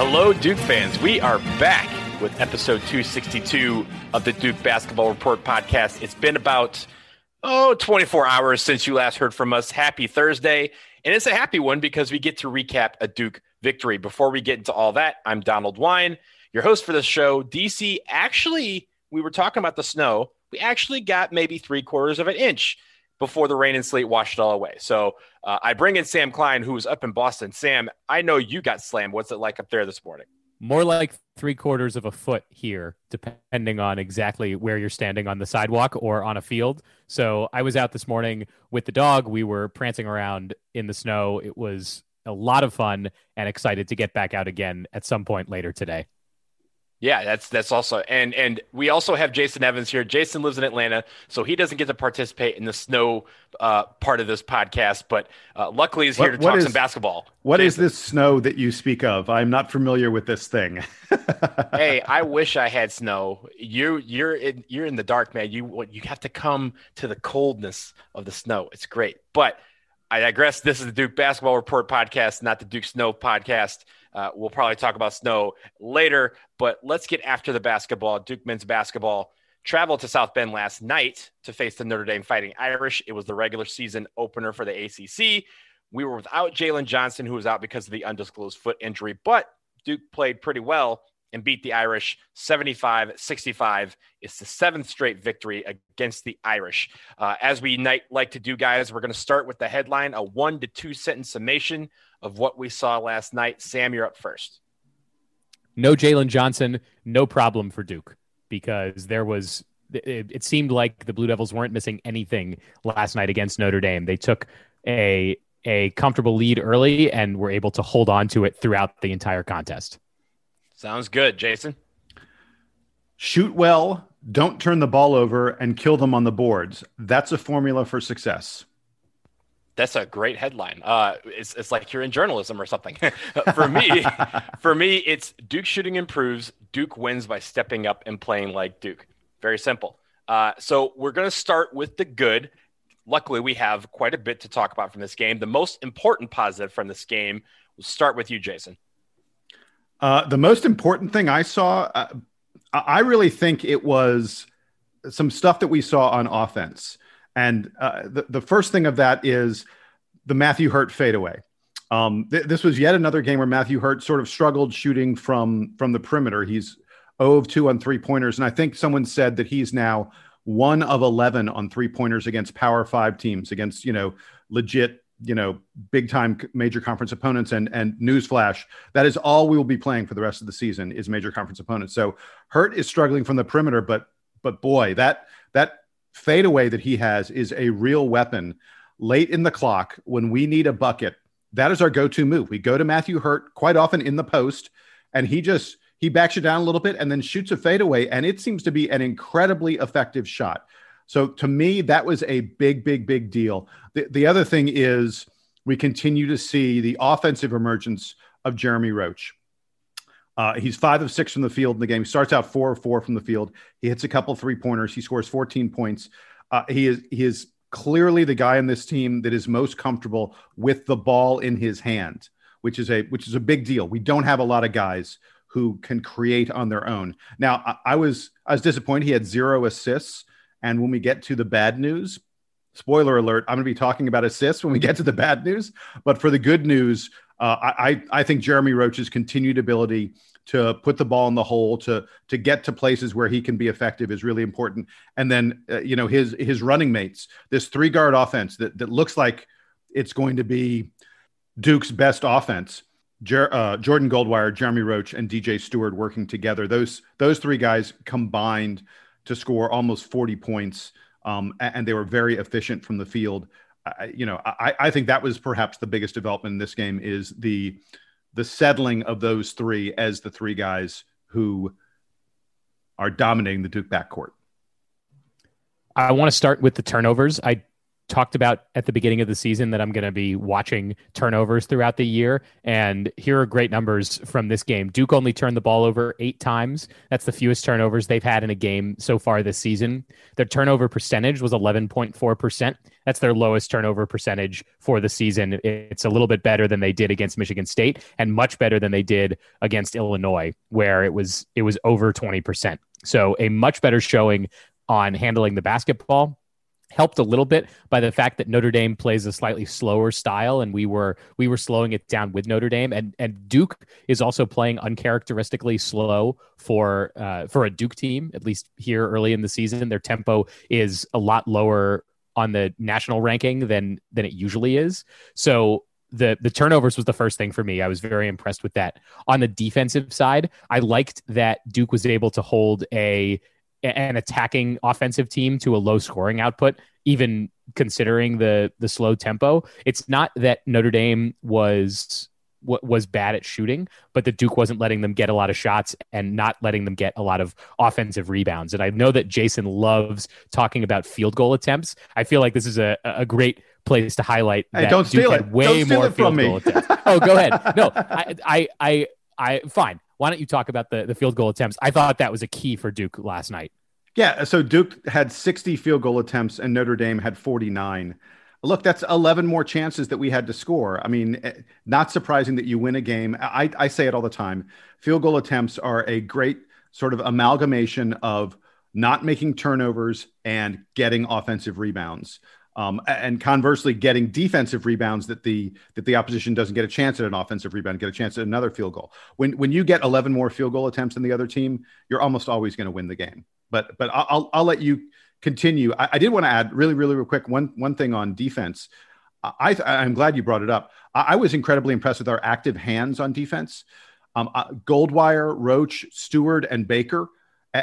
Hello, Duke fans. We are back with episode 262 of the Duke Basketball Report podcast. It's been about, oh, 24 hours since you last heard from us. Happy Thursday. And it's a happy one because we get to recap a Duke victory. Before we get into all that, I'm Donald Wine, your host for this show. DC, actually, we were talking about the snow. We actually got maybe three quarters of an inch before the rain and sleet washed it all away. So uh, I bring in Sam Klein, who was up in Boston. Sam, I know you got slammed. What's it like up there this morning? More like three quarters of a foot here, depending on exactly where you're standing on the sidewalk or on a field. So I was out this morning with the dog. We were prancing around in the snow. It was a lot of fun and excited to get back out again at some point later today. Yeah, that's that's also and and we also have Jason Evans here. Jason lives in Atlanta, so he doesn't get to participate in the snow uh, part of this podcast, but uh, luckily he's here what, to talk is, some basketball. What Jason. is this snow that you speak of? I'm not familiar with this thing. hey, I wish I had snow. You you're in, you're in the dark, man. You you have to come to the coldness of the snow. It's great, but I digress. This is the Duke Basketball Report podcast, not the Duke Snow podcast. Uh, we'll probably talk about snow later, but let's get after the basketball. Duke men's basketball traveled to South Bend last night to face the Notre Dame Fighting Irish. It was the regular season opener for the ACC. We were without Jalen Johnson, who was out because of the undisclosed foot injury, but Duke played pretty well and beat the Irish 75 65. It's the seventh straight victory against the Irish. Uh, as we like to do, guys, we're going to start with the headline a one to two sentence summation of what we saw last night. Sam, you're up first. No Jalen Johnson, no problem for Duke because there was. It, it seemed like the Blue Devils weren't missing anything last night against Notre Dame. They took a a comfortable lead early and were able to hold on to it throughout the entire contest. Sounds good, Jason. Shoot well, don't turn the ball over, and kill them on the boards. That's a formula for success. That's a great headline. Uh, it's, it's like you're in journalism or something. for me, for me, it's Duke shooting improves. Duke wins by stepping up and playing like Duke. Very simple. Uh, so we're going to start with the good. Luckily, we have quite a bit to talk about from this game. The most important positive from this game. We'll start with you, Jason. Uh, the most important thing I saw, uh, I really think it was some stuff that we saw on offense. And uh, the, the first thing of that is the Matthew Hurt fadeaway. Um, th- this was yet another game where Matthew Hurt sort of struggled shooting from from the perimeter. He's 0 of 2 on three pointers. And I think someone said that he's now one of 11 on three pointers against power five teams, against, you know, legit, you know, big time major conference opponents. And, and newsflash, that is all we will be playing for the rest of the season is major conference opponents. So Hurt is struggling from the perimeter, but, but boy, that, that fadeaway that he has is a real weapon late in the clock when we need a bucket. That is our go to move. We go to Matthew Hurt quite often in the post, and he just, he backs you down a little bit and then shoots a fadeaway, and it seems to be an incredibly effective shot. So to me, that was a big, big, big deal. The, the other thing is we continue to see the offensive emergence of Jeremy Roach. Uh, he's five of six from the field in the game. He starts out four of four from the field. He hits a couple three pointers. He scores 14 points. Uh, he is he is clearly the guy on this team that is most comfortable with the ball in his hand, which is a which is a big deal. We don't have a lot of guys who can create on their own. Now, I, I was I was disappointed he had zero assists. And when we get to the bad news, spoiler alert, I'm going to be talking about assists when we get to the bad news. But for the good news, uh, I I think Jeremy Roach's continued ability to put the ball in the hole to to get to places where he can be effective is really important. And then uh, you know his his running mates, this three guard offense that that looks like it's going to be Duke's best offense Jer- uh, Jordan Goldwire, Jeremy Roach, and DJ Steward working together. Those those three guys combined to score almost 40 points, um, and they were very efficient from the field. I, you know, I, I think that was perhaps the biggest development in this game is the the settling of those three as the three guys who are dominating the Duke backcourt. I want to start with the turnovers. I talked about at the beginning of the season that I'm going to be watching turnovers throughout the year. And here are great numbers from this game. Duke only turned the ball over eight times. That's the fewest turnovers they've had in a game so far this season. Their turnover percentage was 11.4%. That's their lowest turnover percentage for the season. It's a little bit better than they did against Michigan State and much better than they did against Illinois, where it was it was over 20%. So a much better showing on handling the basketball helped a little bit by the fact that Notre Dame plays a slightly slower style and we were we were slowing it down with Notre Dame and and Duke is also playing uncharacteristically slow for uh, for a Duke team at least here early in the season their tempo is a lot lower on the national ranking than than it usually is so the the turnovers was the first thing for me. I was very impressed with that. On the defensive side, I liked that Duke was able to hold a an attacking offensive team to a low scoring output, even considering the the slow tempo. It's not that Notre Dame was was bad at shooting, but the Duke wasn't letting them get a lot of shots and not letting them get a lot of offensive rebounds. And I know that Jason loves talking about field goal attempts. I feel like this is a, a great place to highlight. Hey, don't Duke steal it. Way don't more field goal attempts. Oh, go ahead. No, I, I, I, I, fine. Why don't you talk about the, the field goal attempts? I thought that was a key for Duke last night. Yeah. So Duke had 60 field goal attempts and Notre Dame had 49. Look, that's 11 more chances that we had to score. I mean, eh, not surprising that you win a game. I, I say it all the time. Field goal attempts are a great sort of amalgamation of not making turnovers and getting offensive rebounds. Um, and conversely, getting defensive rebounds that the that the opposition doesn't get a chance at an offensive rebound, get a chance at another field goal. When when you get 11 more field goal attempts than the other team, you're almost always going to win the game. But but I'll I'll let you continue. I, I did want to add really really real quick one one thing on defense. I I'm glad you brought it up. I, I was incredibly impressed with our active hands on defense. Um, uh, Goldwire, Roach, Steward, and Baker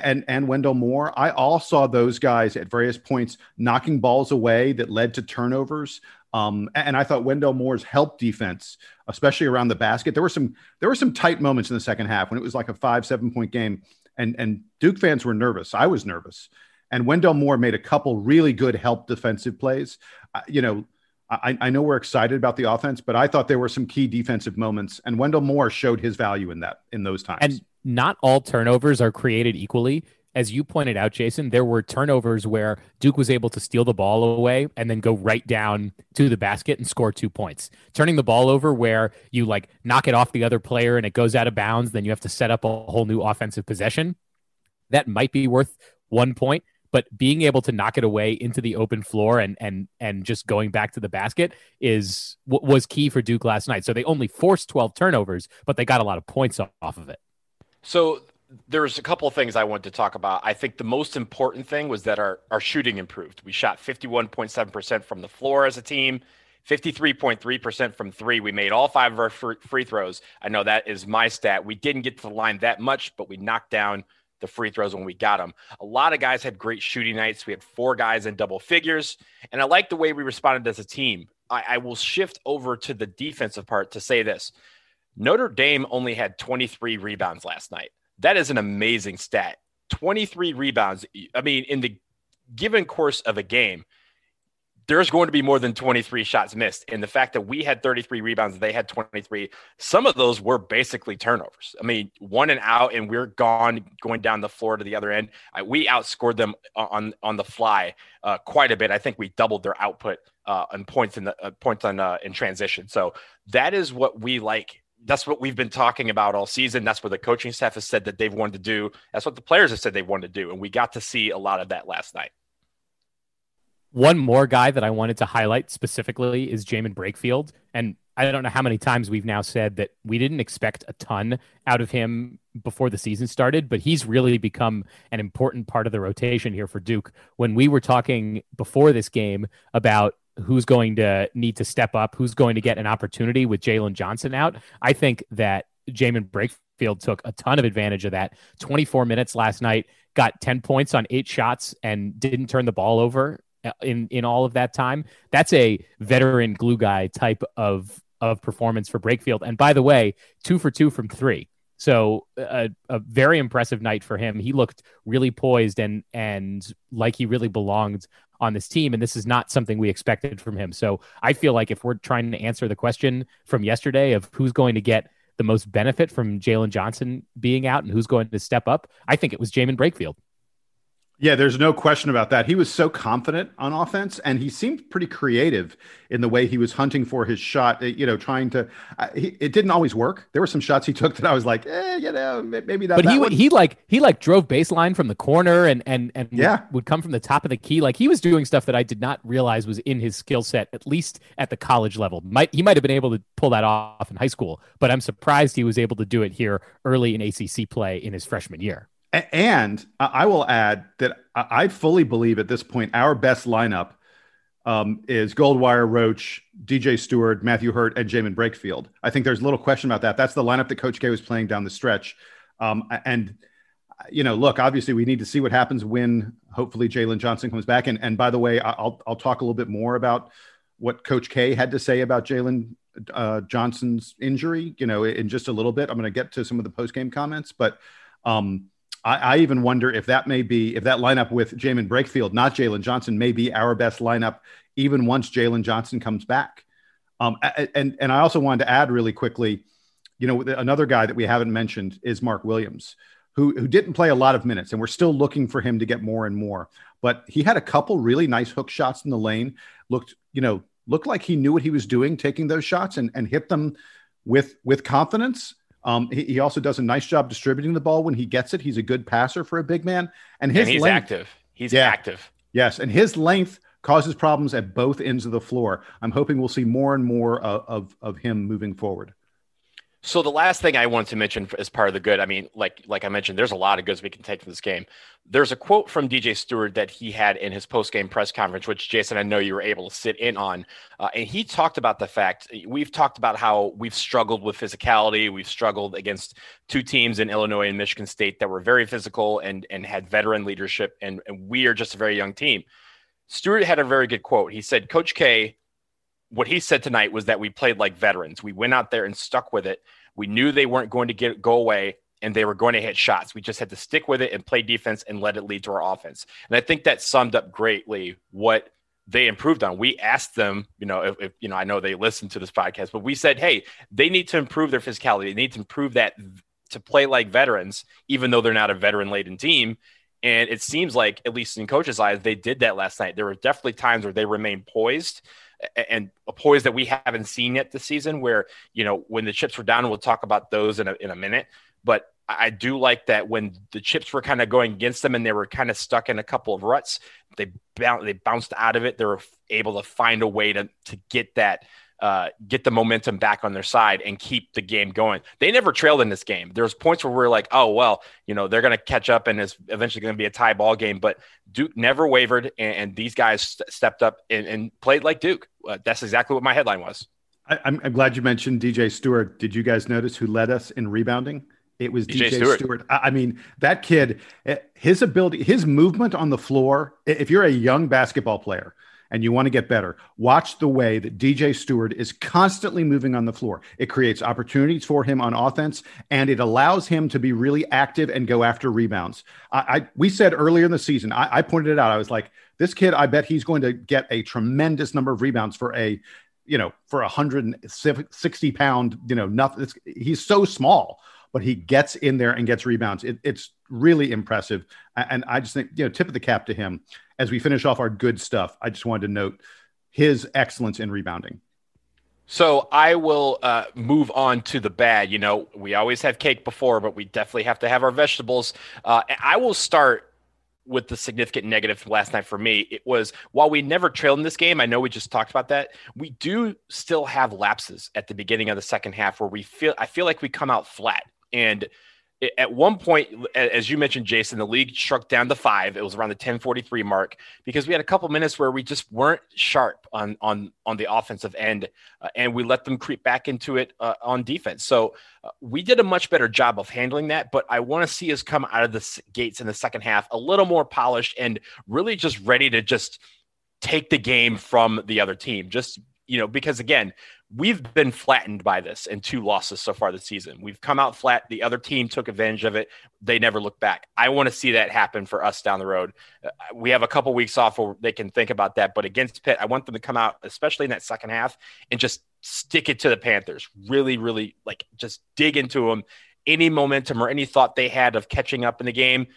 and and Wendell Moore. I all saw those guys at various points knocking balls away that led to turnovers. Um, and I thought Wendell Moore's help defense, especially around the basket, there were some there were some tight moments in the second half when it was like a five seven point game, and and Duke fans were nervous. I was nervous, and Wendell Moore made a couple really good help defensive plays. Uh, you know. I, I know we're excited about the offense, but I thought there were some key defensive moments, and Wendell Moore showed his value in that in those times. And not all turnovers are created equally. As you pointed out, Jason, there were turnovers where Duke was able to steal the ball away and then go right down to the basket and score two points. Turning the ball over where you like knock it off the other player and it goes out of bounds, then you have to set up a whole new offensive possession. That might be worth one point, but being able to knock it away into the open floor and and and just going back to the basket is was key for Duke last night. So they only forced 12 turnovers, but they got a lot of points off of it. So there's a couple of things I want to talk about. I think the most important thing was that our, our shooting improved. We shot 51.7% from the floor as a team, 53.3% from three. We made all five of our free throws. I know that is my stat. We didn't get to the line that much, but we knocked down the free throws when we got them. A lot of guys had great shooting nights. We had four guys in double figures, and I like the way we responded as a team. I, I will shift over to the defensive part to say this Notre Dame only had 23 rebounds last night. That is an amazing stat. 23 rebounds. I mean, in the given course of a game, there's going to be more than 23 shots missed. And the fact that we had 33 rebounds, they had 23, some of those were basically turnovers. I mean, one and out, and we're gone going down the floor to the other end. we outscored them on on the fly uh, quite a bit. I think we doubled their output uh, on points in the uh, points on uh, in transition. So that is what we like that's what we've been talking about all season. That's what the coaching staff has said that they've wanted to do. That's what the players have said they wanted to do. And we got to see a lot of that last night. One more guy that I wanted to highlight specifically is Jaemyn Brakefield. And I don't know how many times we've now said that we didn't expect a ton out of him before the season started, but he's really become an important part of the rotation here for Duke. When we were talking before this game about who's going to need to step up, who's going to get an opportunity with Jalen Johnson out. I think that Jaemyn Brakefield took a ton of advantage of that. 24 minutes last night, got 10 points on eight shots, and didn't turn the ball over uh, in in all of that time. That's a veteran glue guy type of of performance for Brakefield. And by the way, two for two from three. So a, a, very impressive night for him. He looked really poised and and like he really belonged on this team. And this is not something we expected from him. So I feel like if we're trying to answer the question from yesterday of who's going to get the most benefit from Jalen Johnson being out and who's going to step up, I think it was Jaemyn Brakefield. Yeah, there's no question about that. He was so confident on offense, and he seemed pretty creative in the way he was hunting for his shot. Eh, you know, trying to. He, it didn't always work. There were some shots he took that I was like, eh, you know, maybe not. But he one. he like he like drove baseline from the corner and and and yeah. would, would come from the top of the key. Like he was doing stuff that I did not realize was in his skill set, at least at the college level. Might he might have been able to pull that off in high school, but I'm surprised he was able to do it here early in ACC play in his freshman year. And I will add that I fully believe at this point our best lineup um, is Goldwire, Roach, DJ Steward, Matthew Hurt, and Jaemyn Brakefield. I think there's little question about that. That's the lineup that Coach K was playing down the stretch. Um, and you know, look, obviously we need to see what happens when hopefully Jalen Johnson comes back. And and by the way, I'll I'll talk a little bit more about what Coach K had to say about Jalen uh, Johnson's injury. You know, in just a little bit. I'm going to get to some of the post game comments, but. Um, I, I, even wonder if that may be if that lineup with Jaemyn Brakefield, not Jalen Johnson, may be our best lineup even once Jalen Johnson comes back. Um, and and I also wanted to add really quickly, you know, another guy that we haven't mentioned is Mark Williams, who who didn't play a lot of minutes, and we're still looking for him to get more and more. But he had a couple really nice hook shots in the lane. Looked, you know, looked like he knew what he was doing, taking those shots and and hit them with with confidence. Um, he, he, also does a nice job distributing the ball when he gets it. He's a good passer for a big man, and his and he's length, active. He's yeah, active. Yes, and his length causes problems at both ends of the floor. I'm hoping we'll see more and more of, of, of him moving forward. So the last thing I wanted to mention as part of the good, I mean, like like I mentioned, there's a lot of goods we can take from this game. There's a quote from DJ Steward that he had in his post game press conference, which Jason, I know you were able to sit in on, uh, and he talked about the fact we've talked about how we've struggled with physicality, we've struggled against two teams in Illinois and Michigan State that were very physical and and had veteran leadership, and, and we are just a very young team. Steward had a very good quote. He said, "Coach K." What he said tonight was that we played like veterans. We went out there and stuck with it we knew they weren't going to get go away and they were going to hit shots. We just had to stick with it and play defense and let it lead to our offense. And I think that summed up greatly what they improved on. We asked them, you know, if, if, you know, I know they listened to this podcast, but we said, hey, they need to improve their physicality. They need to improve that to play like veterans, even though they're not a veteran laden team. And it seems like, at least in coaches' eyes, they did that last night. There were definitely times where they remained poised and a poise that we haven't seen yet this season. Where you know when the chips were down, we'll talk about those in a in a minute. But I do like that when the chips were kind of going against them and they were kind of stuck in a couple of ruts, they they bounced out of it. They were able to find a way to to get that uh, get the momentum back on their side and keep the game going. They never trailed in this game. There's points where we're like, oh well, you know, they're going to catch up and it's eventually going to be a tie ball game. But Duke never wavered, and, and these guys st- stepped up and, and, played like Duke. Uh, that's exactly what my headline was. I, am glad you mentioned DJ Steward. Did you guys notice who led us in rebounding? It was DJ, DJ Steward. Steward. I mean, that kid, eh, his ability, his movement on the floor. If you're a young basketball player and you want to get better, watch the way that DJ Steward is constantly moving on the floor. It creates opportunities for him on offense, and it allows him to be really active and go after rebounds. I, I we said earlier in the season, I, I pointed it out. I was like, this kid, I bet he's going to get a tremendous number of rebounds for a, you know, for a hundred sixty pound, you know, nothing. He's so small but he gets in there and gets rebounds. It, it's really impressive. And I just think, you know, tip of the cap to him as we finish off our good stuff. I just wanted to note his excellence in rebounding. So I will uh, move on to the bad. You know, we always have cake before, but we definitely have to have our vegetables. Uh, I will start with the significant negative last night for me. It was while we never trailed in this game, I know we just talked about that. We do still have lapses at the beginning of the second half where we feel I feel like we come out flat. And at one point, as you mentioned, Jason, the league struck down to five. It was around the 1043 mark because we had a couple minutes where we just weren't sharp on on on the offensive end, uh, and we let them creep back into it uh, on defense. So uh, we did a much better job of handling that. But I want to see us come out of the gates in the second half a little more polished and really just ready to just take the game from the other team. Just you know, because again, we've been flattened by this in two losses so far this season. We've come out flat. The other team took advantage of it. They never looked back. I want to see that happen for us down the road. Uh, we have a couple weeks off where they can think about that. But against Pitt, I want them to come out, especially in that second half, and just stick it to the Panthers. Really, really like just dig into them. Any momentum or any thought they had of catching up in the game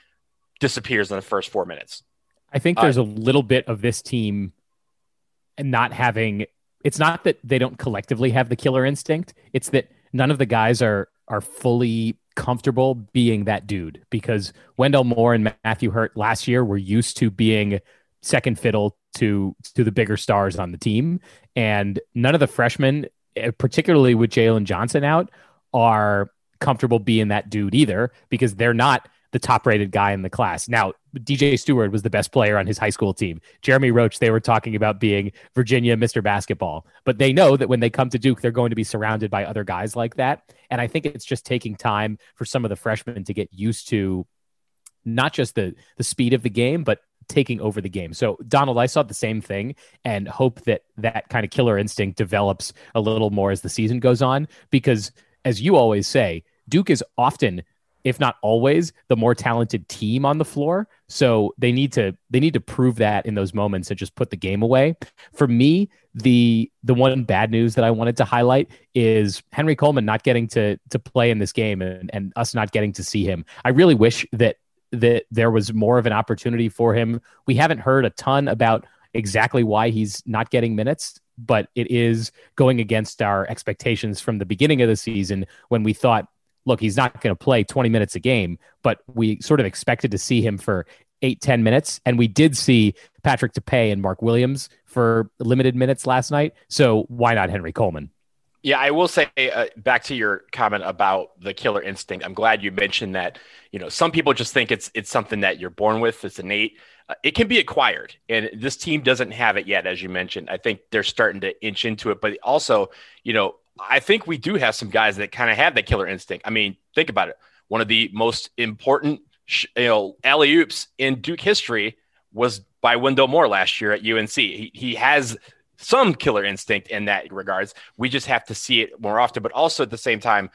disappears in the first four minutes. I think there's uh, a little bit of this team not having it's not that they don't collectively have the killer instinct. It's that none of the guys are are fully comfortable being that dude because Wendell Moore and Matthew Hurt last year were used to being second fiddle to to the bigger stars on the team, and none of the freshmen, eh, particularly with Jalen Johnson out, are comfortable being that dude either because they're not the top rated guy in the class. Now, DJ Steward was the best player on his high school team. Jeremy Roach, they were talking about being Virginia Mr. Basketball, but they know that when they come to Duke, they're going to be surrounded by other guys like that. And I think it's just taking time for some of the freshmen to get used to not just the the speed of the game, but taking over the game. So Donald, I saw the same thing and hope that that kind of killer instinct develops a little more as the season goes on because as you always say, Duke is often if not always the more talented team on the floor. So they need to they need to prove that in those moments and just put the game away. For me the the one bad news that i wanted to highlight is henry coleman not getting to to play in this game and, and us not getting to see him. I really wish that that there was more of an opportunity for him. We haven't heard a ton about exactly why he's not getting minutes but it is going against our expectations from the beginning of the season when we thought look, he's not going to play 20 minutes a game, but we sort of expected to see him for eight, 10 minutes. And we did see Patrick Tapé and Mark Williams for limited minutes last night. So why not Henry Coleman? Yeah, I will say uh, back to your comment about the killer instinct. I'm glad you mentioned that. You know, some people just think it's it's something that you're born with. It's innate. Uh, it can be acquired, and this team doesn't have it yet, as you mentioned. I think they're starting to inch into it, but also, you know, I think we do have some guys that kind of have that killer instinct. I mean, think about it. One of the most important, you know, alley oops in Duke history was by Wendell Moore last year at UNC. He, he has some killer instinct in that regards. We just have to see it more often, but also at the same time,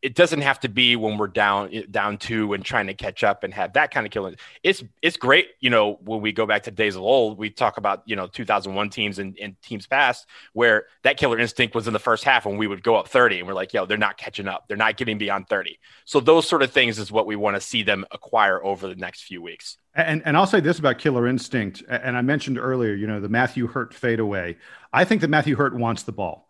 it doesn't have to be when we're down eh, down two and trying to catch up and have that kind of killing. It's it's great, you know, when we go back to days of old, we talk about you know 2001 teams and, and teams past where that killer instinct was in the first half when we would go up 30 and we're like, yo, they're not catching up, they're not getting beyond 30. So those sort of things is what we want to see them acquire over the next few weeks. And and I'll say this about killer instinct, and I mentioned earlier, you know, the Matthew Hurt fadeaway. I think that Matthew Hurt wants the ball.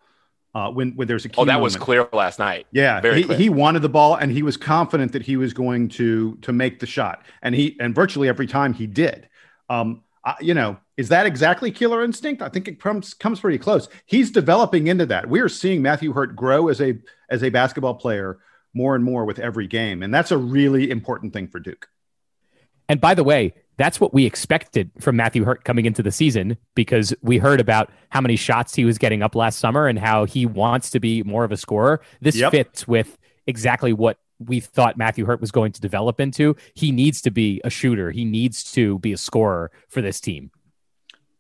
Uh, when when there's a key oh that was clear last night. Yeah, Very he, clear. he wanted the ball and he was confident that he was going to to make the shot, and he and virtually every time he did. Um, I, you know, is that exactly killer instinct? I think it comes comes pretty close. He's developing into that. We are seeing Matthew Hurt grow as a as a basketball player more and more with every game, and that's a really important thing for Duke. And by the way, that's what we expected from Matthew Hurt coming into the season because we heard about how many shots he was getting up last summer and how he wants to be more of a scorer. This Yep. fits with exactly what we thought Matthew Hurt was going to develop into. He needs to be a shooter. He needs to be a scorer for this team.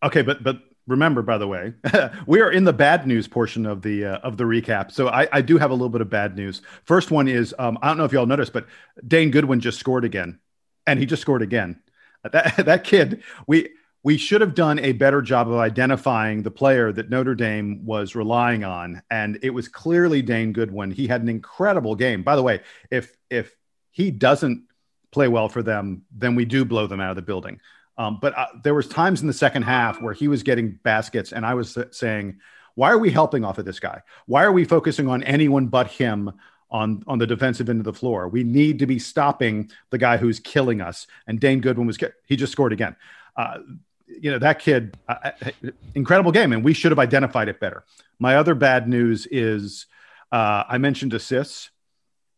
Okay, but but remember, by the way, we are in the bad news portion of the uh, of the recap. So I, I do have a little bit of bad news. First one is um, I don't know if y'all noticed, but Dane Goodwin just scored again, and he just scored again. That that kid, we we should have done a better job of identifying the player that Notre Dame was relying on, and it was clearly Dane Goodwin. He had an incredible game. By the way, if if he doesn't play well for them, then we do blow them out of the building. Um, but uh, there was times in the second half where he was getting baskets, and I was saying, "Why are we helping off of this guy? Why are we focusing on anyone but him on on the defensive end of the floor? We need to be stopping the guy who's killing us." And Dane Goodwin was he just scored again. Uh, you know that kid, uh, uh, incredible game, and we should have identified it better. My other bad news is uh, I mentioned assists.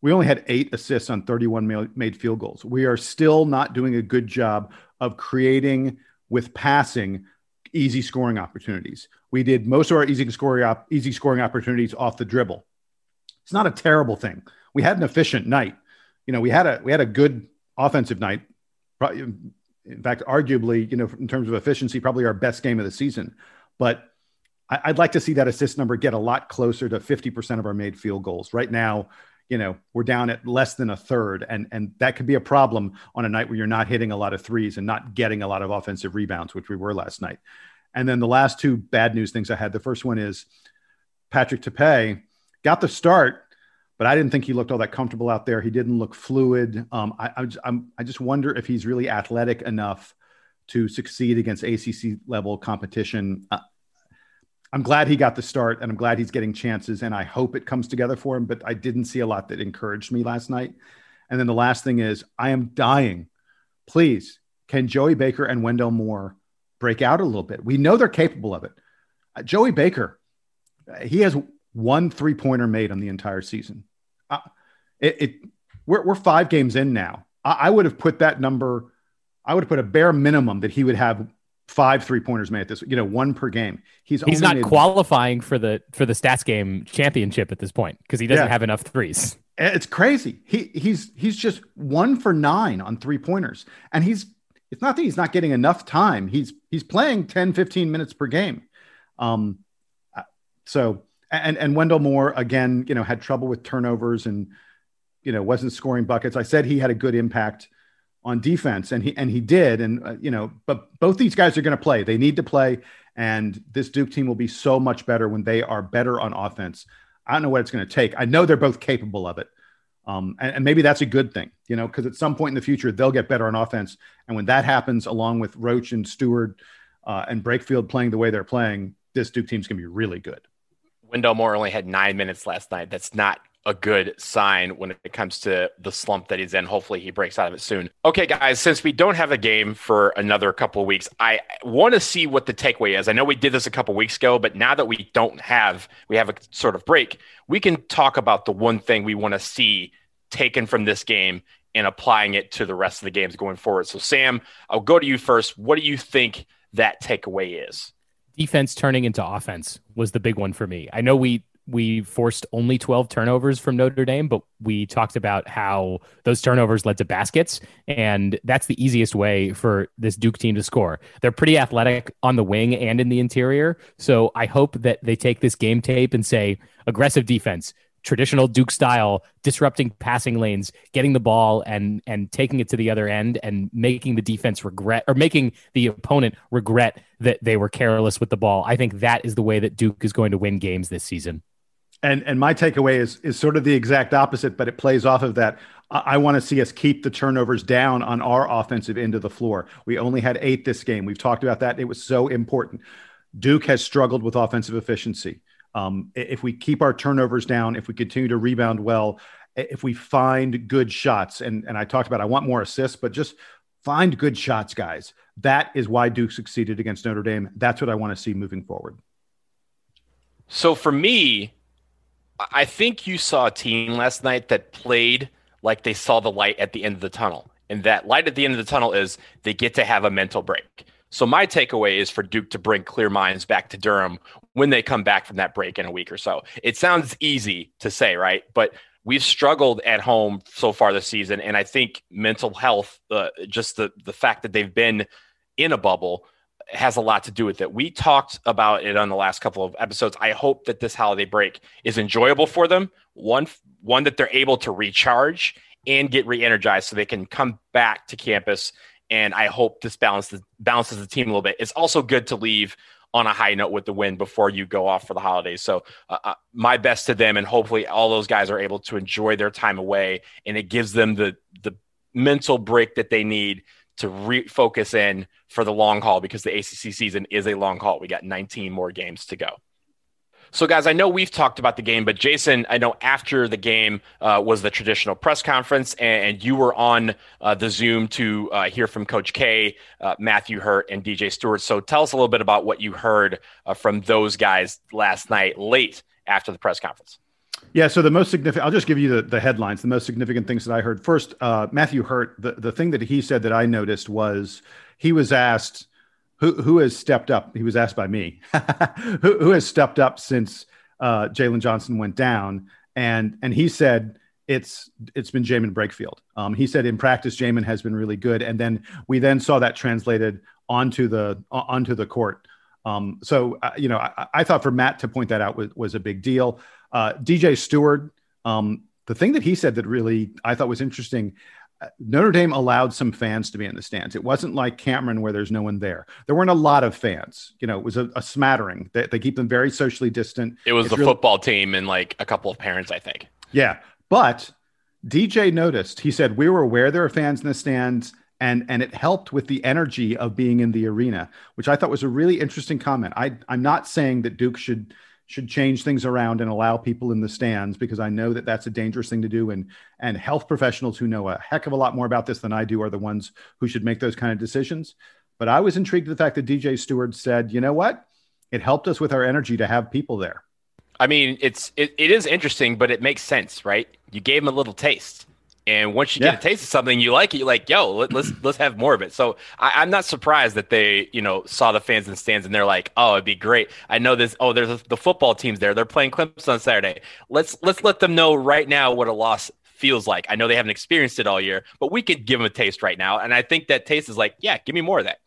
We only had eight assists on 31 made field goals. We are still not doing a good job of creating with passing easy scoring opportunities. We did most of our easy scoring op- easy scoring opportunities off the dribble. It's not a terrible thing. We had an efficient night. You know, we had a we had a good offensive night. In fact, arguably, you know, in terms of efficiency, probably our best game of the season. But I'd like to see that assist number get a lot closer to 50% of our made field goals. Right now, you know, we're down at less than a third, and and that could be a problem on a night where you're not hitting a lot of threes and not getting a lot of offensive rebounds, which we were last night. And then the last two bad news things I had. The first one is Patrick Tapé got the start, but I didn't think he looked all that comfortable out there. He didn't look fluid. Um, I, I, just, I'm, I just wonder if he's really athletic enough to succeed against ACC level competition. Uh, I'm glad he got the start and I'm glad he's getting chances and I hope it comes together for him, but I didn't see a lot that encouraged me last night. And then the last thing is I am dying. Please, can Joey Baker and Wendell Moore break out a little bit? We know they're capable of it. Uh, Joey Baker, uh, he has one three pointer made on the entire season. Uh, it, it we're, we're five games in now. I, I would have put that number, I would have put a bare minimum that he would have five three pointers made at this, you know, one per game. He's He's not qualifying for the for the stats game championship at this point because he doesn't Yeah. have enough threes. It's crazy. He he's he's just one for nine on three pointers. And he's it's not that he's not getting enough time. He's he's playing 10, 15 minutes per game. Um uh, so and and Wendell Moore again, you know, had trouble with turnovers and you know, wasn't scoring buckets. I said he had a good impact on defense and he and he did and uh, you know, but both these guys are going to play. They need to play and this Duke team will be so much better when they are better on offense. I don't know what it's going to take. I know they're both capable of it. Um, and, and maybe that's a good thing, you know, because at some point in the future, they'll get better on offense. And when that happens, along with Roach and Steward uh, and Brakefield playing the way they're playing, this Duke team's going to be really good. Wendell Moore only had nine minutes last night. That's not a good sign when it comes to the slump that he's in. Hopefully, he breaks out of it soon. Okay, guys, since we don't have a game for another couple of weeks, I want to see what the takeaway is. I know we did this a couple of weeks ago, but now that we don't have, we have a sort of break, we can talk about the one thing we want to see taken from this game and applying it to the rest of the games going forward. So, Sam, I'll go to you first. What do you think that takeaway is? Defense turning into offense was the big one for me. I know we we forced only 12 turnovers from Notre Dame, but we talked about how those turnovers led to baskets and that's the easiest way for this Duke team to score. They're pretty athletic on the wing and in the interior, so I hope that they take this game tape and say aggressive defense, traditional Duke style, disrupting passing lanes, getting the ball and and taking it to the other end and making the defense regret or making the opponent regret that they were careless with the ball. I think that is the way that Duke is going to win games this season. And and my takeaway is is sort of the exact opposite, but it plays off of that. I, I want to see us keep the turnovers down on our offensive end of the floor. We only had eight this game. We've talked about that. It was so important. Duke has struggled with offensive efficiency. Um, if we keep our turnovers down, if we continue to rebound well, if we find good shots, and, and I talked about I want more assists, but just find good shots, guys. That is why Duke succeeded against Notre Dame. That's what I want to see moving forward. So for me, I think you saw a team last night that played like they saw the light at the end of the tunnel. And that light at the end of the tunnel is they get to have a mental break. So my takeaway is for Duke to bring clear minds back to Durham when they come back from that break in a week or so. It sounds easy to say, right? But we've struggled at home so far this season, and I think mental health, uh, just the the fact that they've been in a bubble, has a lot to do with it. We talked about it on the last couple of episodes. I hope that this holiday break is enjoyable for them. One one that they're able to recharge and get re-energized so they can come back to campus and I hope this balances balances the team a little bit. It's also good to leave on a high note with the win before you go off for the holidays. So, uh, uh, my best to them, and hopefully all those guys are able to enjoy their time away, and it gives them the the mental break that they need to refocus in for the long haul because the ACC season is a long haul. We got 19 more games to go. So, guys, I know we've talked about the game, but Jason, I know after the game uh, was the traditional press conference, and, you were on uh, the Zoom to uh, hear from Coach K, uh, Matthew Hurt, and DJ Steward. So, tell us a little bit about what you heard uh, from those guys last night, late after the press conference. Yeah, so the most significant, I'll just give you the, the headlines, the most significant things that I heard. First, uh, Matthew Hurt, the, the thing that he said that I noticed was he was asked, who has stepped up? He was asked by me, who, who has stepped up since uh, Jalen Johnson went down, and and he said it's it's been Jaemyn Brakefield. Um, he said in practice Jaemyn has been really good, and then we then saw that translated onto the onto the court. Um, so uh, you know, I, I, thought for Matt to point that out was, was a big deal. Uh, DJ Steward, um, the thing that he said that really I thought was interesting. Notre Dame allowed some fans to be in the stands. It wasn't like Cameron where there's no one there. There weren't a lot of fans. You know, it was a, a smattering. They, they, keep them very socially distant. It was it's the really, football team and like a couple of parents, I think. Yeah, but DJ noticed. He said we were aware there were fans in the stands, and and it helped with the energy of being in the arena, which I thought was a really interesting comment. I I'm not saying that Duke should should change things around and allow people in the stands because I know that that's a dangerous thing to do. And and health professionals who know a heck of a lot more about this than I do are the ones who should make those kind of decisions. But I was intrigued with the fact that DJ Steward said, you know what, it helped us with our energy to have people there. I mean, it's it, it is interesting, but it makes sense, right? You gave them a little taste. And once you yeah. get a taste of something, you like it. You're like, yo, let, us let's, let's have more of it. So I, am not surprised that they, you know, saw the fans in the stands and they're like, oh, it'd be great. I know this. Oh, there's a, the football teams there. They're playing Clemson on Saturday. Let's let's let them know right now what a loss feels like. I know they haven't experienced it all year, but we could give them a taste right now. And I think that taste is like, yeah, give me more of that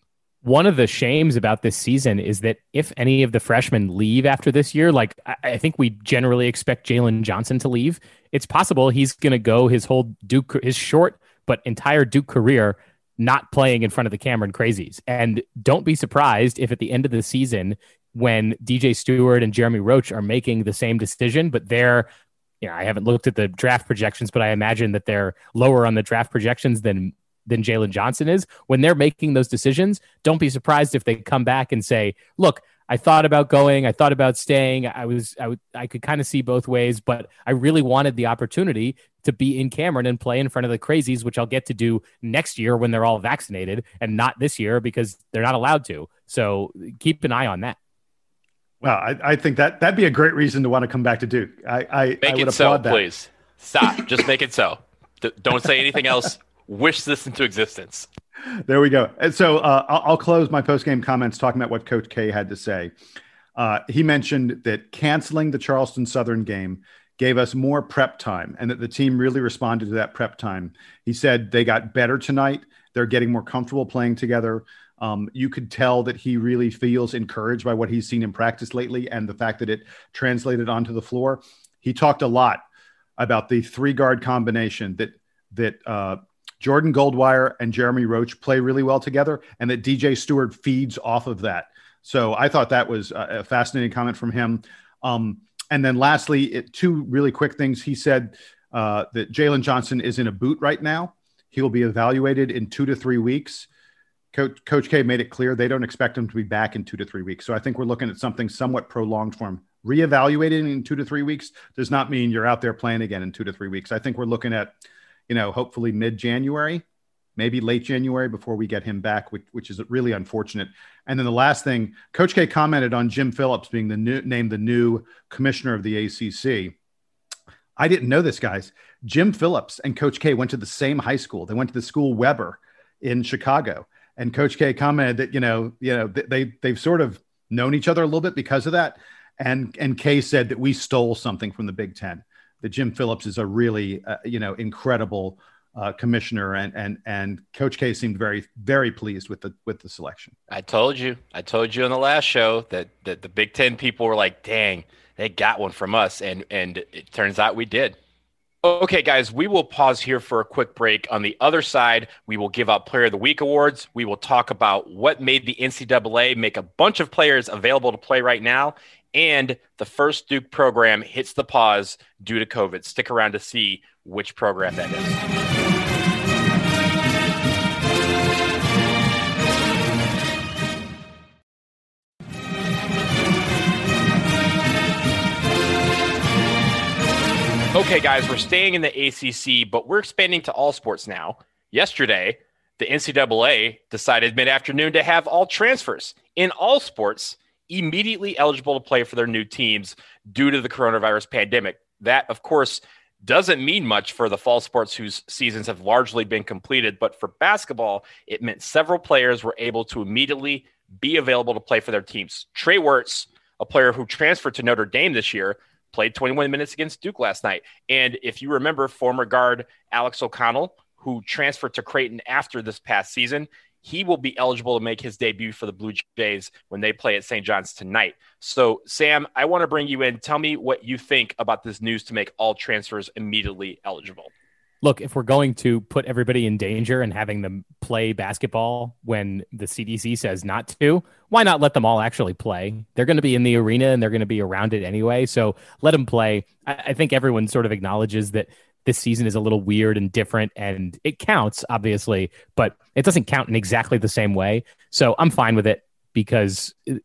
one of the shames about this season is that if any of the freshmen leave after this year, like I think we generally expect Jalen Johnson to leave, it's possible he's going to go his whole Duke, his short but entire Duke career not playing in front of the Cameron Crazies. And don't be surprised if at the end of the season, when DJ Steward and Jeremy Roach are making the same decision, but they're you know, I haven't looked at the draft projections, but I imagine that they're lower on the draft projections than than Jalen Johnson is. When they're making those decisions, don't be surprised if they come back and say, "Look, I thought about going, I thought about staying. I was, I, I could kind of see both ways, but I really wanted the opportunity to be in Cameron and play in front of the crazies, which I'll get to do next year when they're all vaccinated, and not this year because they're not allowed to. So keep an eye on that." Well, I, I think that that'd be a great reason to want to come back to Duke. I, I make I would it so, that. please. Stop. Just make it so. don't say anything else wish this into existence. There we go. And so uh, I'll, I'll, close my post game comments talking about what Coach K had to say. Uh, he mentioned that canceling the Charleston Southern game gave us more prep time and that the team really responded to that prep time. He said they got better tonight. They're getting more comfortable playing together. Um, you could tell that he really feels encouraged by what he's seen in practice lately and the fact that it translated onto the floor. He talked a lot about the three guard combination that that uh, Jordan Goldwire and Jeremy Roach play really well together, and that DJ Steward feeds off of that. So I thought that was a fascinating comment from him. Um, and then lastly, it, two really quick things. He said uh, that Jalen Johnson is in a boot right now. He will be evaluated in two to three weeks. Coach, Coach K made it clear they don't expect him to be back in two to three weeks. So I think we're looking at something somewhat prolonged for him. reevaluating in two to three weeks does not mean you're out there playing again in two to three weeks. I think we're looking at, you know, hopefully mid January, maybe late January before we get him back, which, which, is really unfortunate. And then the last thing, Coach K commented on Jim Phillips being the new named the new commissioner of the ACC. I didn't know this, guys. Jim Phillips and Coach K went to the same high school. They went to the school Weber in Chicago. And Coach K commented that you know, you know, they they've sort of known each other a little bit because of that. And and K said that we stole something from the Big Ten. That Jim Phillips is a really uh, you know incredible uh, commissioner, and and and Coach K seemed very very pleased with the with the selection. I told you, I told you on the last show that that the Big Ten people were like, "Dang, they got one from us," and and it turns out we did. Okay, guys, we will pause here for a quick break. On the other side, we will give out Player of the Week awards. We will talk about what made the NCAA make a bunch of players available to play right now. And the first Duke program hits the pause due to COVID. Stick around to see which program that is. Okay, guys, we're staying in the ACC, but we're expanding to all sports now. Yesterday, the NCAA decided mid afternoon to have all transfers in all sports immediately eligible to play for their new teams due to the coronavirus pandemic. That, of course, doesn't mean much for the fall sports whose seasons have largely been completed, but for basketball, it meant several players were able to immediately be available to play for their teams. Trey Wertz, a player who transferred to Notre Dame this year, played 21 minutes against Duke last night. And if you remember, former guard Alex O'Connell, who transferred to Creighton after this past season, he will be eligible to make his debut for the Blue Jays when they play at St. John's tonight. So, Sam, I want to bring you in. Tell me what you think about this news to make all transfers immediately eligible look, if we're going to put everybody in danger and having them play basketball when the CDC says not to, why not let them all actually play? They're going to be in the arena and they're going to be around it anyway. So let them play. I, think everyone sort of acknowledges that this season is a little weird and different and it counts, obviously, but it doesn't count in exactly the same way. So I'm fine with it because uh,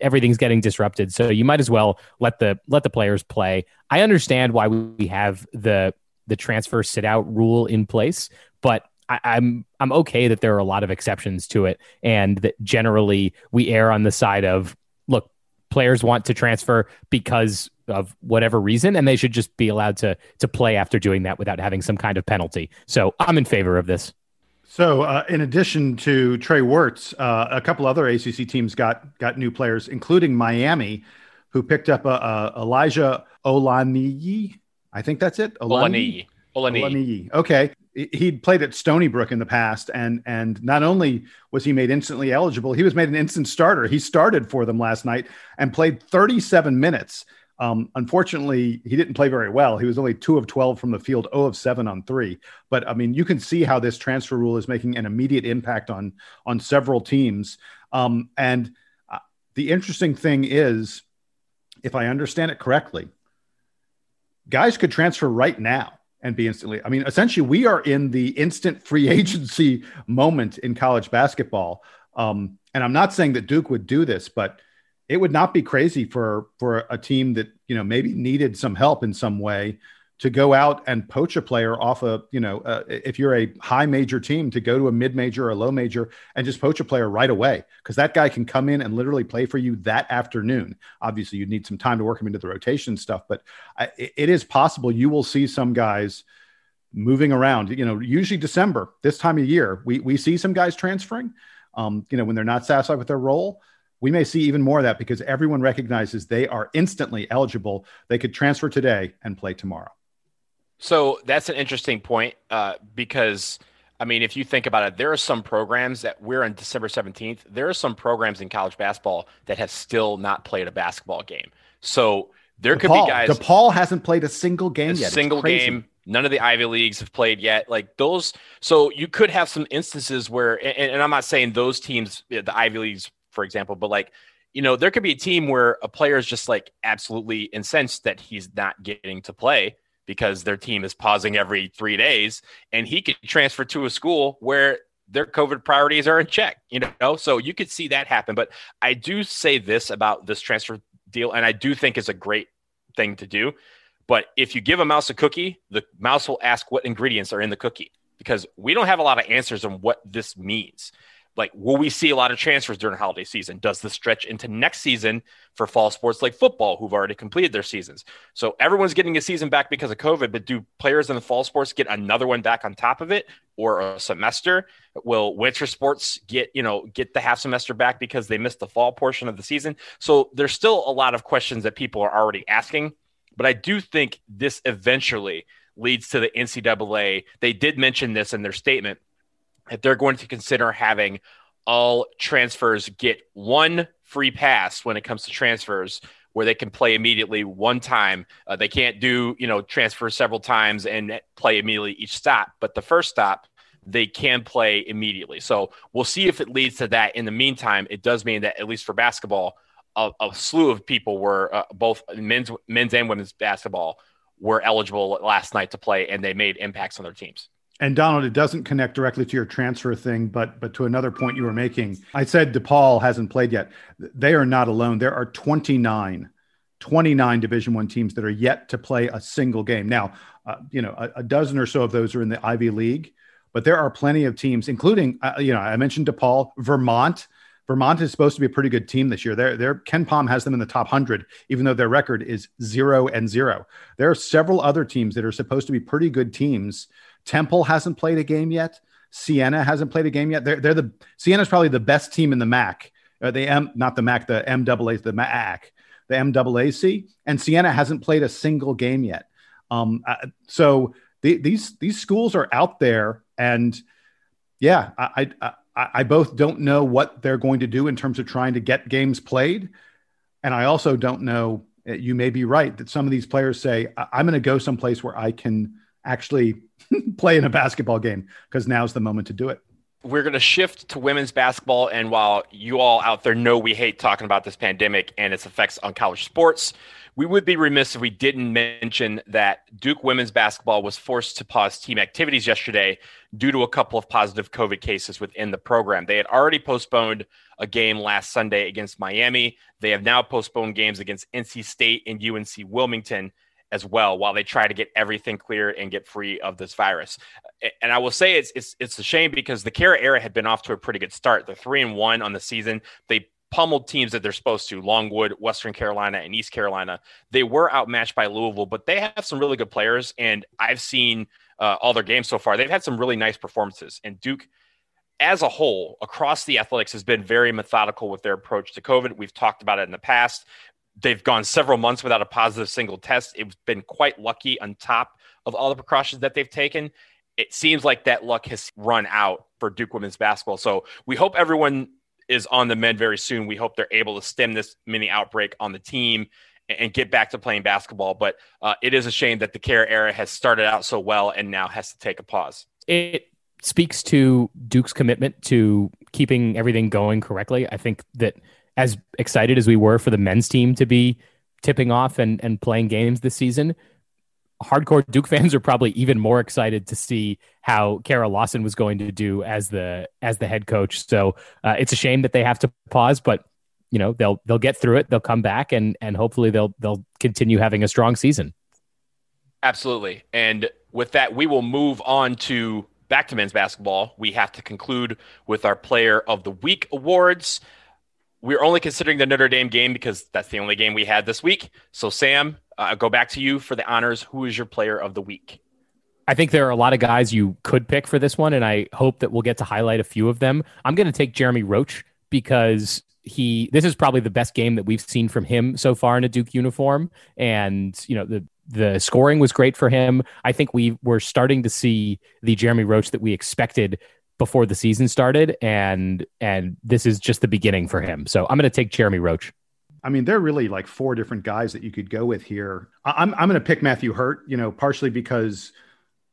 everything's getting disrupted. So you might as well let the let the players play. I understand why we have the the transfer sit out rule in place, but I, I'm I'm okay that there are a lot of exceptions to it, and that generally we err on the side of players want to transfer because of whatever reason, and they should just be allowed to to play after doing that without having some kind of penalty. So I'm in favor of this. So, uh, in addition to Trey Wertz, uh, a couple other ACC teams got got new players, including Miami, who picked up uh, Elijah Olaniyi I think that's it. Olani. Olani. Olani. Okay. He'd played at Stony Brook in the past, and and not only was he made instantly eligible, he was made an instant starter. He started for them last night and played 37 minutes. Um, unfortunately, he didn't play very well. He was only two of 12 from the field, 0 of 7 on three. But I mean, you can see how this transfer rule is making an immediate impact on on several teams. Um, and uh, the interesting thing is, if I understand it correctly, guys could transfer right now and be instantly. I mean, essentially, we are in the instant free agency moment in college basketball. Um, and I'm not saying that Duke would do this, but it would not be crazy for for a team that you know maybe needed some help in some way to go out and poach a player off a, you know, uh, if you're a high major team to go to a mid major or a low major and just poach a player right away because that guy can come in and literally play for you that afternoon. Obviously, you need some time to work him into the rotation stuff, but I, it is possible you will see some guys moving around. You know, usually December, this time of year, we, we see some guys transferring, um, you know, when they're not satisfied with their role we may see even more of that because everyone recognizes they are instantly eligible. They could transfer today and play tomorrow. So that's an interesting point uh, because, I mean, if you think about it, there are some programs that we're on December 17th. There are some programs in college basketball that have still not played a basketball game. So there DePaul, could be guys. DePaul hasn't played a single game a yet. Single game. None of the Ivy leagues have played yet. Like those. So you could have some instances where, and, and I'm not saying those teams, the Ivy leagues, for example, but like you know, there could be a team where a player is just like absolutely incensed that he's not getting to play because their team is pausing every three days, and he could transfer to a school where their COVID priorities are in check, you know? So you could see that happen. But I do say this about this transfer deal, and I do think it's a great thing to do. But if you give a mouse a cookie, the mouse will ask what ingredients are in the cookie because we don't have a lot of answers on what this means. Like, will we see a lot of transfers during the holiday season? Does this stretch into next season for fall sports like football who've already completed their seasons? So everyone's getting a season back because of COVID, but do players in the fall sports get another one back on top of it or a semester? Will winter sports get, you know, get the half semester back because they missed the fall portion of the season? So there's still a lot of questions that people are already asking, but I do think this eventually leads to the NCAA. They did mention this in their statement that they're going to consider having all transfers get one free pass when it comes to transfers where they can play immediately one time. Uh, they can't do, you know, transfer several times and play immediately each stop, but the first stop they can play immediately. So we'll see if it leads to that. In the meantime, it does mean that at least for basketball, a, a slew of people were uh, both men's men's and women's basketball were eligible last night to play, and they made impacts on their teams. And Donald, it doesn't connect directly to your transfer thing, but but to another point you were making. I said DePaul hasn't played yet. They are not alone. There are 29, 29 Division One teams that are yet to play a single game. Now, uh, you know, a, a, dozen or so of those are in the Ivy League, but there are plenty of teams, including uh, you know, I mentioned DePaul, Vermont. Vermont is supposed to be a pretty good team this year. They're, they're, KenPom has them in the top 100, even though their record is zero and zero. There are several other teams that are supposed to be pretty good teams Temple hasn't played a game yet. Siena hasn't played a game yet. They're, they're the Siena's probably the best team in the MAC. Uh, the M, not the MAC, the MAA, the MAC, the MAAC, and Siena hasn't played a single game yet. Um, uh, so the, these these schools are out there, and yeah, I, I I both don't know what they're going to do in terms of trying to get games played, and I also don't know. Uh, you may be right that some of these players say, "I'm going to go someplace where I can." Actually play in a basketball game because now's the moment to do it. We're going to shift to women's basketball. And while you all out there know we hate talking about this pandemic and its effects on college sports, we would be remiss if we didn't mention that Duke women's basketball was forced to pause team activities yesterday due to a couple of positive COVID cases within the program. They had already postponed a game last Sunday against Miami. They have now postponed games against NC State and UNC Wilmington as well while they try to get everything clear and get free of this virus. And I will say it's it's it's a shame because the Kara era had been off to a pretty good start. The three and one on the season. They pummeled teams that they're supposed to Longwood, Western Carolina, and East Carolina. They were outmatched by Louisville, but they have some really good players. And I've seen uh, all their games so far. They've had some really nice performances. And Duke, as a whole, across the athletics, has been very methodical with their approach to COVID. We've talked about it in the past they've gone several months without a positive single test. It's been quite lucky on top of all the precautions that they've taken. It seems like that luck has run out for Duke women's basketball. So we hope everyone is on the mend very soon. We hope they're able to stem this mini outbreak on the team and get back to playing basketball. But uh, it is a shame that the Kara era has started out so well and now has to take a pause. It speaks to Duke's commitment to keeping everything going correctly. I think that as excited as we were for the men's team to be tipping off and, and playing games this season, hardcore Duke fans are probably even more excited to see how Kara Lawson was going to do as the as the head coach. So uh, it's a shame that they have to pause, but you know they'll they'll get through it. They'll come back and and hopefully they'll they'll continue having a strong season. Absolutely, and with that, we will move on to back to men's basketball. We have to conclude with our Player of the Week awards we're only considering the Notre Dame game because that's the only game we had this week. So, Sam, uh, go back to you for the honors. Who is your player of the week? I think there are a lot of guys you could pick for this one, and I hope that we'll get to highlight a few of them. I'm going to take Jeremy Roach because he this is probably the best game that we've seen from him so far in a Duke uniform, and you know the the scoring was great for him. I think we were starting to see the Jeremy Roach that we expected before the season started, and and this is just the beginning for him. So I'm going to take Jeremy Roach. I mean, there are really like four different guys that you could go with here. I'm I'm going to pick Matthew Hurt, you know, partially because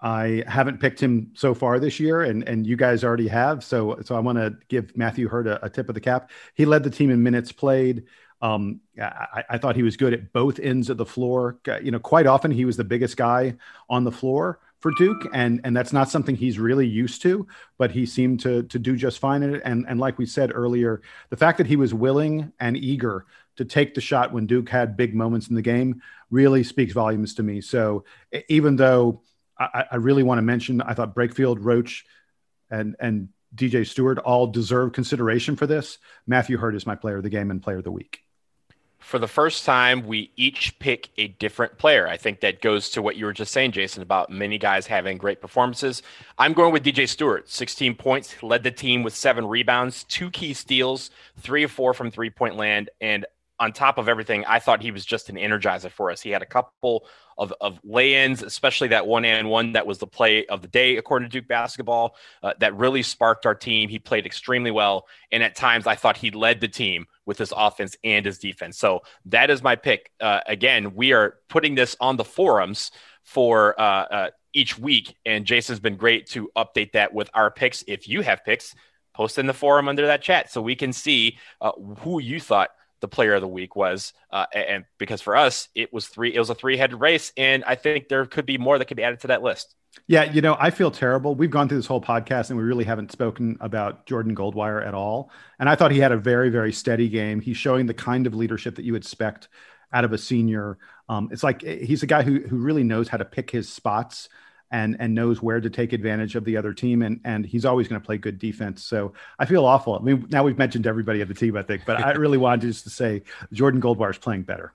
I haven't picked him so far this year, and and you guys already have. So so I want to give Matthew Hurt a, a, tip of the cap. He led the team in minutes played. Um, I, I, thought he was good at both ends of the floor. You know, quite often he was the biggest guy on the floor for Duke, and and that's not something he's really used to. But he seemed to to do just fine in it. And and like we said earlier, the fact that he was willing and eager to take the shot when Duke had big moments in the game really speaks volumes to me. So even though I, I really want to mention, I thought Brakefield, Roach, and and DJ Steward all deserve consideration for this. Matthew Hurt is my player of the game and player of the week for the first time, we each pick a different player. I think that goes to what you were just saying, Jason, about many guys having great performances. I'm going with DJ Steward, 16 points, led the team with seven rebounds, two key steals, three or four from three point land. And on top of everything, I thought he was just an energizer for us. He had a couple of, of lay-ins, especially that one and one that was the play of the day, according to Duke basketball, uh, that really sparked our team. He played extremely well, and at times I thought he led the team with his offense and his defense. So that is my pick. Uh, again, we are putting this on the forums for uh, uh each week, and Jason's been great to update that with our picks. If you have picks, post in the forum under that chat so we can see uh, who you thought the player of the week was. Uh, and because for us, it was three, it was a three headed race. And I think there could be more that could be added to that list. Yeah, you know, I feel terrible. We've gone through this whole podcast and we really haven't spoken about Jordan Goldwire at all. And I thought he had a very, very steady game. He's showing the kind of leadership that you expect out of a senior. Um, it's like he's a guy who who really knows how to pick his spots and and knows where to take advantage of the other team and and he's always going to play good defense. So i feel awful. I mean now we've mentioned everybody of the team i think but i really wanted to just to say jordan Goldwire is playing better.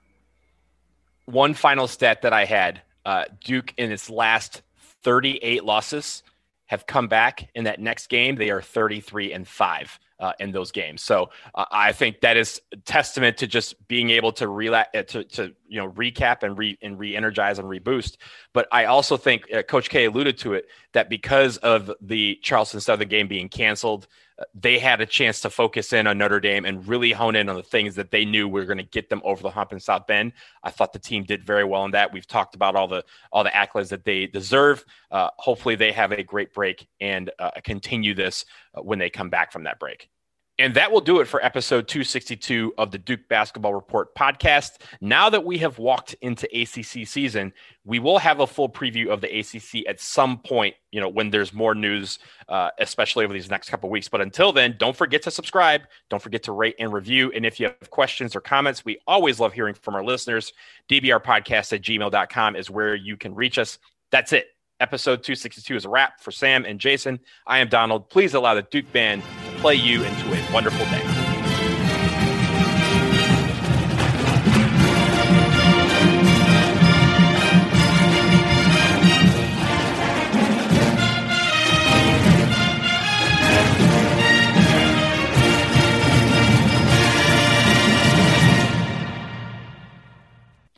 One final stat that i had uh, duke in its last 38 losses have come back in that next game. They are 33 and 5 uh, in those games. So uh, I think that is testament to just being able to rela- uh, to, to you know recap and re and re-energize and reboost. But I also think uh, Coach K alluded to it that because of the Charleston Southern game being canceled, they had a chance to focus in on Notre Dame and really hone in on the things that they knew were going to get them over the hump in South Bend. I thought the team did very well in that. We've talked about all the all the accolades that they deserve. Uh, hopefully, they have a great break and uh, continue this uh, when they come back from that break. And that will do it for episode 262 of the Duke Basketball Report podcast. Now that we have walked into ACC season, we will have a full preview of the ACC at some point, you know, when there's more news, uh, especially over these next couple weeks. But until then, don't forget to subscribe. Don't forget to rate and review. And if you have questions or comments, we always love hearing from our listeners. DBRpodcast at gmail.com is where you can reach us. That's it. Episode 262 is a wrap for Sam and Jason. I am Donald. Please allow the Duke Band play you into a wonderful day.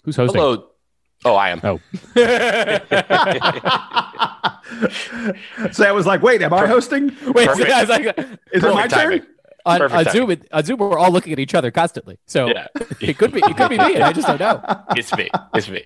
Who's hosting? Hello. Oh, I am. Oh. so I was like, wait, am I hosting? Wait, Perfect. I was like, Is it my timing. turn? on, Perfect on Zoom, it- on Zoom, we're all looking at each other constantly. So Yeah. it could be, it could be me, I just don't know. It's me. It's me.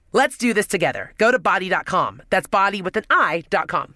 Let's do this together. Go to bodi.com. That's body with an I.com.